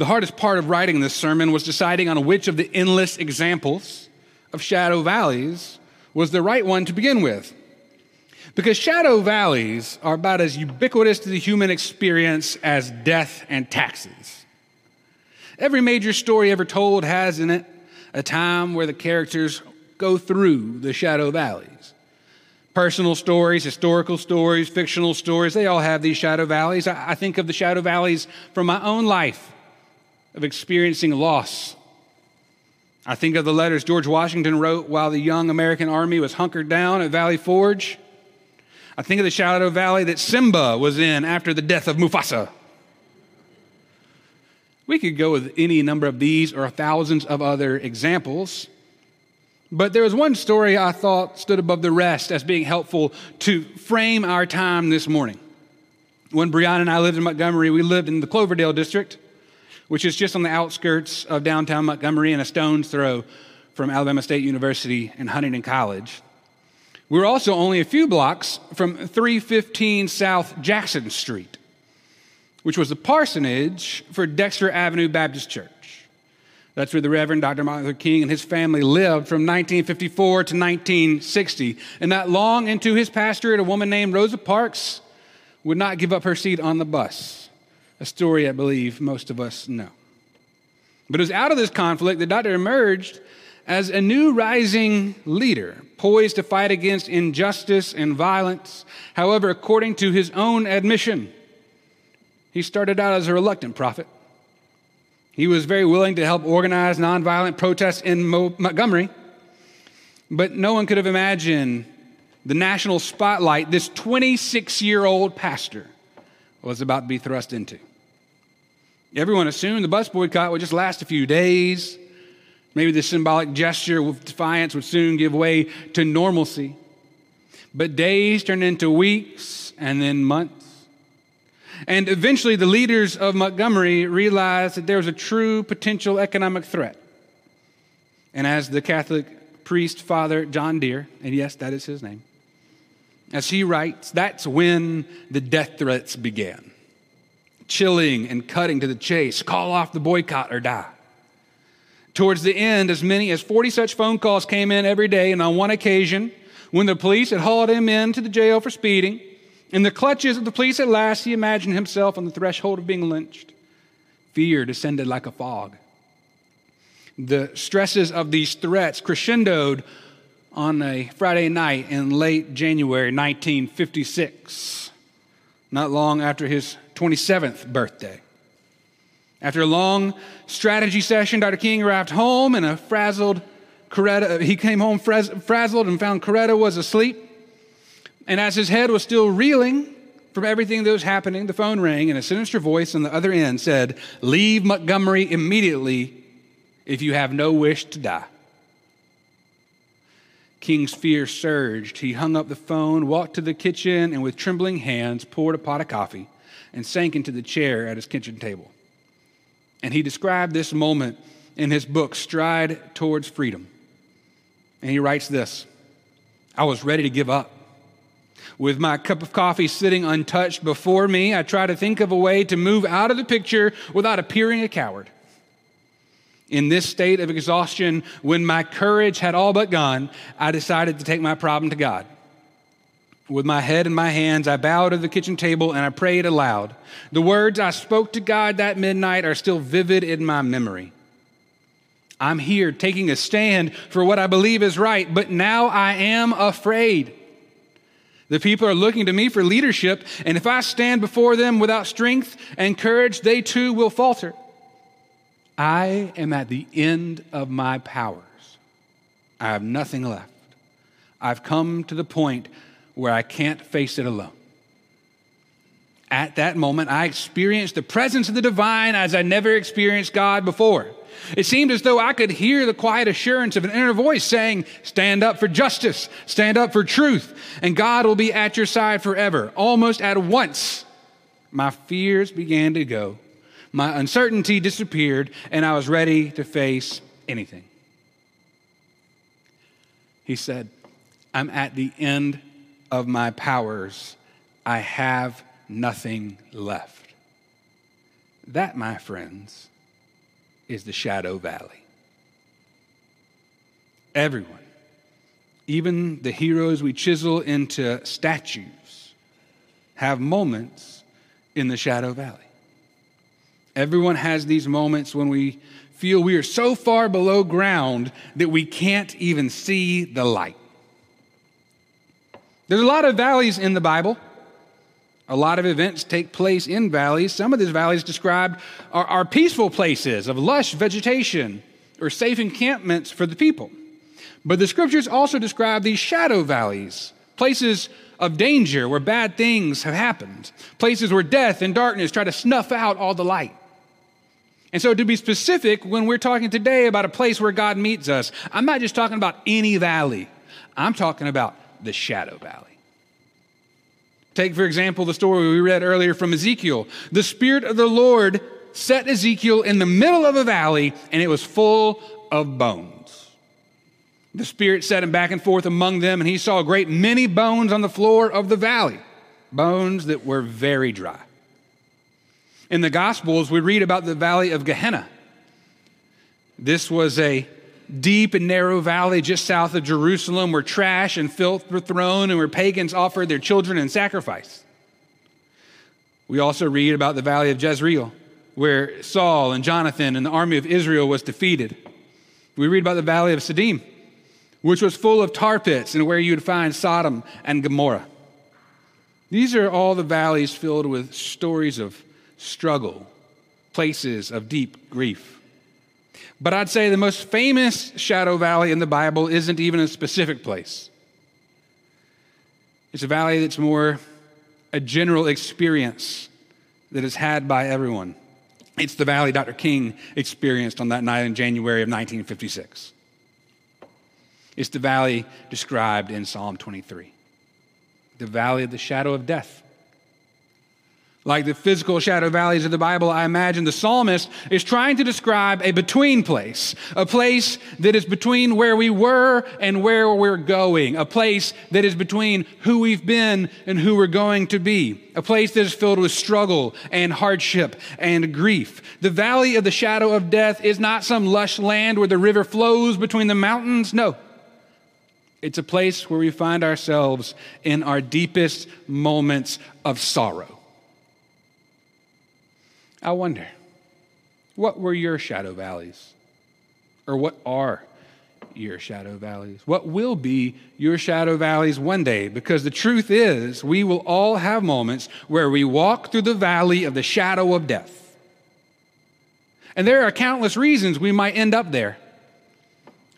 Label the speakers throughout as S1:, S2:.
S1: The hardest part of writing this sermon was deciding on which of the endless examples of shadow valleys was the right one to begin with. Because shadow valleys are about as ubiquitous to the human experience as death and taxes. Every major story ever told has in it a time where the characters go through the shadow valleys. Personal stories, historical stories, fictional stories, they all have these shadow valleys. I, think of the shadow valleys from my own life of experiencing loss. I think of the letters George Washington wrote while the young American army was hunkered down at Valley Forge. I think of the shadow valley that Simba was in after the death of Mufasa. We could go with any number of these or thousands of other examples. But there was one story I thought stood above the rest as being helpful to frame our time this morning. When Brianna and I lived in Montgomery, we lived in the Cloverdale district, which is just on the outskirts of downtown Montgomery and a stone's throw from Alabama State University and Huntingdon College. We were also only a few blocks from 315 South Jackson Street which was the parsonage for Dexter Avenue Baptist Church. That's where the Reverend Dr. Martin Luther King and his family lived from 1954 to 1960. And not long into his pastorate, a woman named Rosa Parks would not give up her seat on the bus. A story I believe most of us know. But it was out of this conflict that Dr. emerged as a new rising leader, poised to fight against injustice and violence. However, according to his own admission, he started out as a reluctant prophet. He was very willing to help organize nonviolent protests in Mo- Montgomery, but no one could have imagined the national spotlight this 26 year old pastor was about to be thrust into. Everyone assumed the bus boycott would just last a few days. Maybe the symbolic gesture of defiance would soon give way to normalcy. But days turned into weeks and then months and eventually, the leaders of Montgomery realized that there was a true potential economic threat. And as the Catholic priest, Father John Dear, and yes, that is his name, as he writes, that's when the death threats began. Chilling and cutting to the chase, call off the boycott or die. Towards the end, as many as 40 such phone calls came in every day, and on one occasion, when the police had hauled him into the jail for speeding, in the clutches of the police at last, he imagined himself on the threshold of being lynched. Fear descended like a fog. The stresses of these threats crescendoed on a Friday night in late January 1956, not long after his 27th birthday. After a long strategy session, Dr. King arrived home and a frazzled Coretta, uh, he came home frazzled and found Coretta was asleep. And as his head was still reeling from everything that was happening, the phone rang, and a sinister voice on the other end said, Leave Montgomery immediately if you have no wish to die. King's fear surged. He hung up the phone, walked to the kitchen, and with trembling hands poured a pot of coffee and sank into the chair at his kitchen table. And he described this moment in his book, Stride Towards Freedom. And he writes this I was ready to give up. With my cup of coffee sitting untouched before me, I tried to think of a way to move out of the picture without appearing a coward. In this state of exhaustion, when my courage had all but gone, I decided to take my problem to God. With my head in my hands, I bowed at the kitchen table and I prayed aloud. The words I spoke to God that midnight are still vivid in my memory. I'm here taking a stand for what I believe is right, but now I am afraid. The people are looking to me for leadership, and if I stand before them without strength and courage, they too will falter. I am at the end of my powers. I have nothing left. I've come to the point where I can't face it alone. At that moment, I experienced the presence of the divine as I never experienced God before. It seemed as though I could hear the quiet assurance of an inner voice saying, Stand up for justice, stand up for truth, and God will be at your side forever. Almost at once, my fears began to go, my uncertainty disappeared, and I was ready to face anything. He said, I'm at the end of my powers. I have nothing left. That, my friends, is the shadow valley. Everyone, even the heroes we chisel into statues, have moments in the shadow valley. Everyone has these moments when we feel we are so far below ground that we can't even see the light. There's a lot of valleys in the Bible. A lot of events take place in valleys. Some of these valleys described are, are peaceful places of lush vegetation or safe encampments for the people. But the scriptures also describe these shadow valleys, places of danger where bad things have happened, places where death and darkness try to snuff out all the light. And so, to be specific, when we're talking today about a place where God meets us, I'm not just talking about any valley, I'm talking about the shadow valley. Take, for example, the story we read earlier from Ezekiel. The Spirit of the Lord set Ezekiel in the middle of a valley, and it was full of bones. The Spirit set him back and forth among them, and he saw a great many bones on the floor of the valley, bones that were very dry. In the Gospels, we read about the valley of Gehenna. This was a deep and narrow valley just south of Jerusalem where trash and filth were thrown and where pagans offered their children in sacrifice. We also read about the valley of Jezreel, where Saul and Jonathan and the army of Israel was defeated. We read about the valley of Siddim, which was full of tar pits and where you would find Sodom and Gomorrah. These are all the valleys filled with stories of struggle, places of deep grief. But I'd say the most famous shadow valley in the Bible isn't even a specific place. It's a valley that's more a general experience that is had by everyone. It's the valley Dr. King experienced on that night in January of 1956. It's the valley described in Psalm 23 the valley of the shadow of death. Like the physical shadow valleys of the Bible, I imagine the psalmist is trying to describe a between place, a place that is between where we were and where we're going, a place that is between who we've been and who we're going to be, a place that is filled with struggle and hardship and grief. The valley of the shadow of death is not some lush land where the river flows between the mountains. No. It's a place where we find ourselves in our deepest moments of sorrow. I wonder, what were your shadow valleys? Or what are your shadow valleys? What will be your shadow valleys one day? Because the truth is, we will all have moments where we walk through the valley of the shadow of death. And there are countless reasons we might end up there.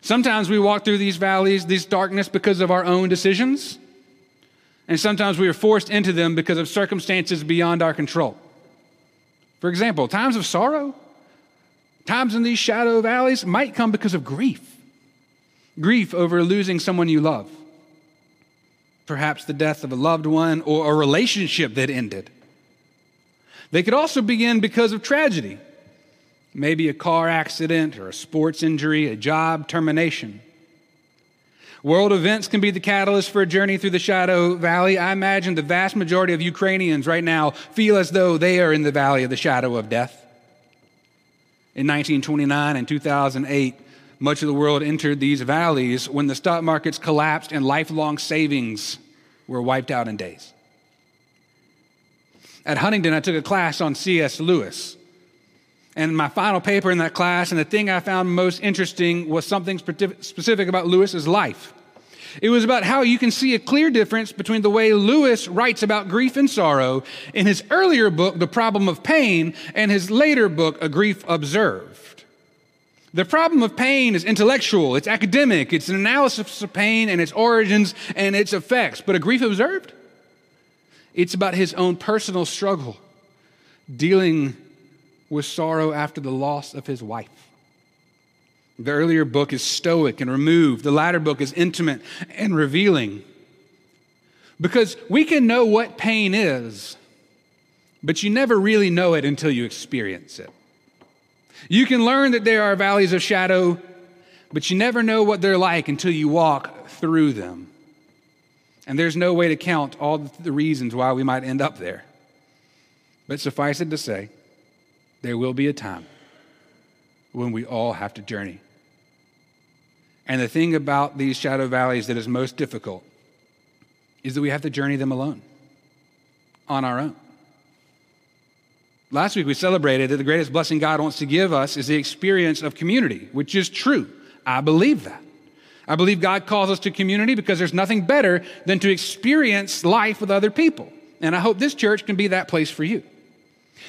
S1: Sometimes we walk through these valleys, these darkness, because of our own decisions. And sometimes we are forced into them because of circumstances beyond our control. For example, times of sorrow, times in these shadow valleys might come because of grief grief over losing someone you love, perhaps the death of a loved one or a relationship that ended. They could also begin because of tragedy, maybe a car accident or a sports injury, a job termination. World events can be the catalyst for a journey through the shadow valley. I imagine the vast majority of Ukrainians right now feel as though they are in the valley of the shadow of death. In 1929 and 2008, much of the world entered these valleys when the stock markets collapsed and lifelong savings were wiped out in days. At Huntingdon, I took a class on C.S. Lewis. And my final paper in that class, and the thing I found most interesting was something specific about Lewis's life. It was about how you can see a clear difference between the way Lewis writes about grief and sorrow in his earlier book, The Problem of Pain, and his later book, A Grief Observed. The problem of pain is intellectual, it's academic, it's an analysis of pain and its origins and its effects. But a grief observed? It's about his own personal struggle, dealing with sorrow after the loss of his wife. The earlier book is stoic and removed, the latter book is intimate and revealing. Because we can know what pain is, but you never really know it until you experience it. You can learn that there are valleys of shadow, but you never know what they're like until you walk through them. And there's no way to count all the reasons why we might end up there. But suffice it to say, there will be a time when we all have to journey. And the thing about these shadow valleys that is most difficult is that we have to journey them alone, on our own. Last week we celebrated that the greatest blessing God wants to give us is the experience of community, which is true. I believe that. I believe God calls us to community because there's nothing better than to experience life with other people. And I hope this church can be that place for you.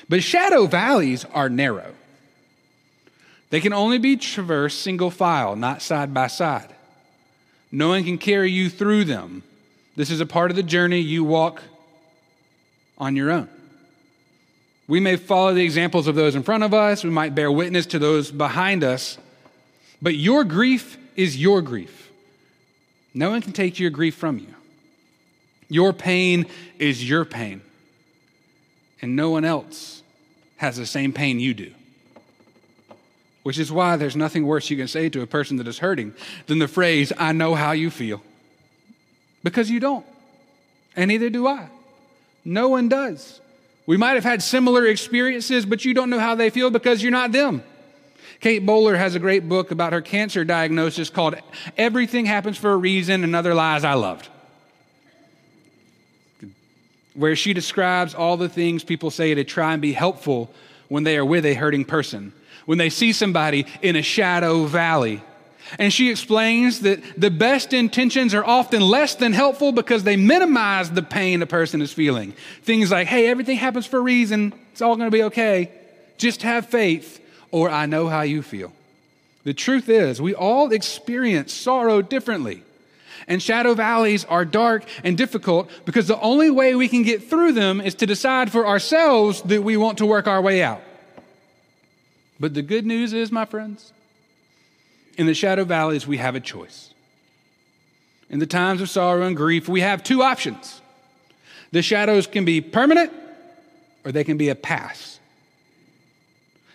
S1: But shadow valleys are narrow. They can only be traversed single file, not side by side. No one can carry you through them. This is a part of the journey you walk on your own. We may follow the examples of those in front of us, we might bear witness to those behind us, but your grief is your grief. No one can take your grief from you. Your pain is your pain, and no one else has the same pain you do. Which is why there's nothing worse you can say to a person that is hurting than the phrase, I know how you feel. Because you don't, and neither do I. No one does. We might have had similar experiences, but you don't know how they feel because you're not them. Kate Bowler has a great book about her cancer diagnosis called Everything Happens for a Reason and Other Lies I Loved, where she describes all the things people say to try and be helpful when they are with a hurting person, when they see somebody in a shadow valley. And she explains that the best intentions are often less than helpful because they minimize the pain a person is feeling. Things like, hey, everything happens for a reason, it's all to be okay. Just have faith or I know how you feel. The truth is, we all experience sorrow differently. And shadow valleys are dark and difficult because the only way we can get through them is to decide for ourselves that we want to work our way out. But the good news is, my friends, in the shadow valleys, we have a choice. In the times of sorrow and grief, we have two options. The shadows can be permanent or they can be a pass.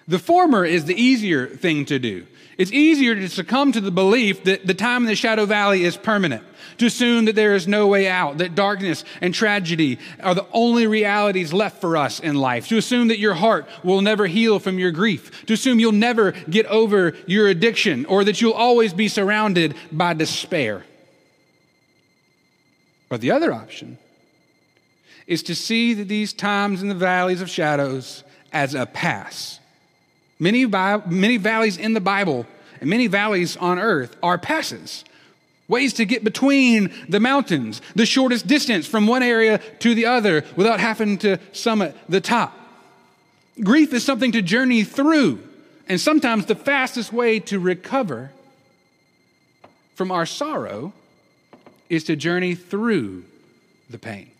S1: The former is the easier thing to do. It's easier to succumb to the belief that the time in the shadow valley is permanent, to assume that there is no way out, that darkness and tragedy are the only realities left for us in life, to assume that your heart will never heal from your grief, to assume you'll never get over your addiction, or that you'll always be surrounded by despair. But the other option is to see these times in the valleys of shadows as a pass Many, many valleys in the Bible and many valleys on earth are passes, ways to get between the mountains, the shortest distance from one area to the other without having to summit the top. Grief is something to journey through, and sometimes the fastest way to recover from our sorrow is to journey through the pain,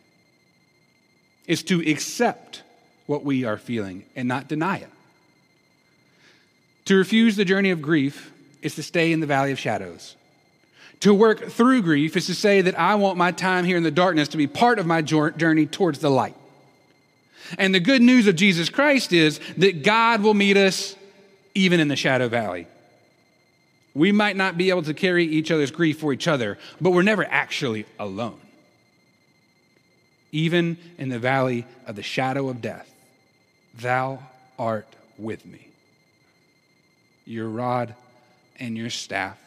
S1: is to accept what we are feeling and not deny it. To refuse the journey of grief is to stay in the valley of shadows. To work through grief is to say that I want my time here in the darkness to be part of my journey towards the light. And the good news of Jesus Christ is that God will meet us even in the shadow valley. We might not be able to carry each other's grief for each other, but we're never actually alone. Even in the valley of the shadow of death, thou art with me your rod and your staff,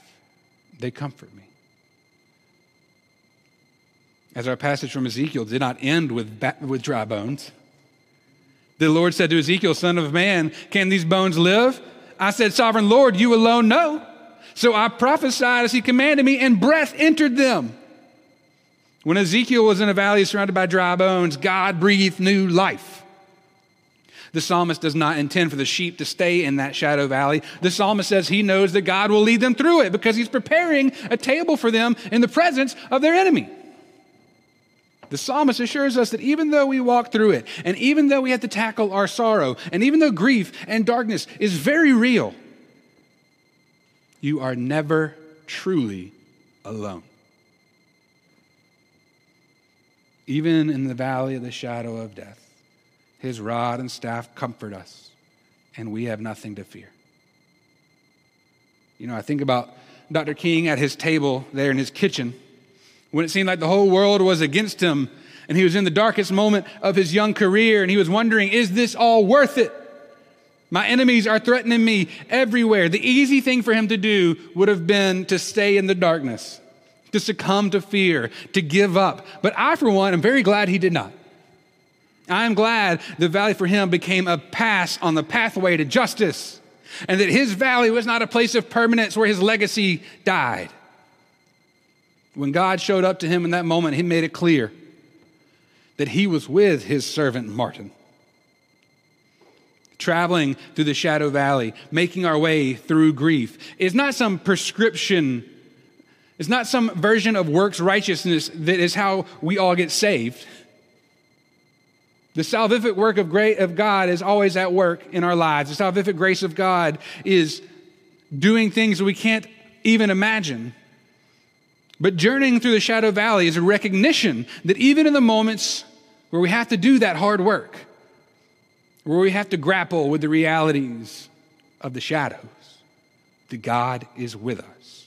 S1: they comfort me. As our passage from Ezekiel did not end with, with dry bones. The Lord said to Ezekiel, Son of man, can these bones live? I said, Sovereign Lord, you alone know. So I prophesied as he commanded me, and breath entered them. When Ezekiel was in a valley surrounded by dry bones, God breathed new life. The psalmist does not intend for the sheep to stay in that shadow valley. The psalmist says he knows that God will lead them through it because he's preparing a table for them in the presence of their enemy. The psalmist assures us that even though we walk through it, and even though we have to tackle our sorrow, and even though grief and darkness is very real, you are never truly alone. Even in the valley of the shadow of death. His rod and staff comfort us, and we have nothing to fear. You know, I think about Dr. King at his table there in his kitchen when it seemed like the whole world was against him and he was in the darkest moment of his young career and he was wondering, is this all worth it? My enemies are threatening me everywhere. The easy thing for him to do would have been to stay in the darkness, to succumb to fear, to give up. But I, for one, am very glad he did not. I am glad the valley for him became a pass on the pathway to justice, and that his valley was not a place of permanence where his legacy died. When God showed up to him in that moment, he made it clear that he was with his servant Martin. Traveling through the shadow valley, making our way through grief, is not some prescription, it's not some version of works righteousness that is how we all get saved. The salvific work of, great, of God is always at work in our lives. The salvific grace of God is doing things that we can't even imagine. But journeying through the shadow valley is a recognition that even in the moments where we have to do that hard work, where we have to grapple with the realities of the shadows, that God is with us.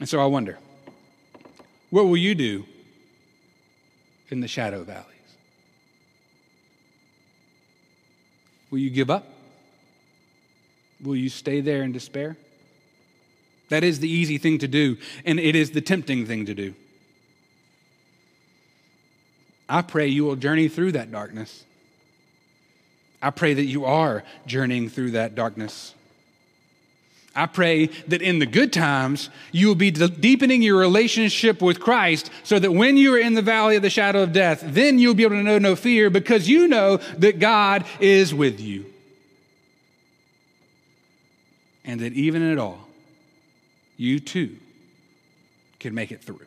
S1: And so I wonder, what will you do in the shadow valley? Will you give up? Will you stay there in despair? That is the easy thing to do, and it is the tempting thing to do. I pray you will journey through that darkness. I pray that you are journeying through that darkness. I pray that in the good times, you will be deepening your relationship with Christ so that when you are in the valley of the shadow of death, then you'll be able to know no fear because you know that God is with you. And that even in it all, you too can make it through.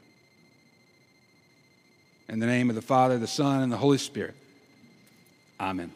S1: In the name of the Father, the Son, and the Holy Spirit. Amen.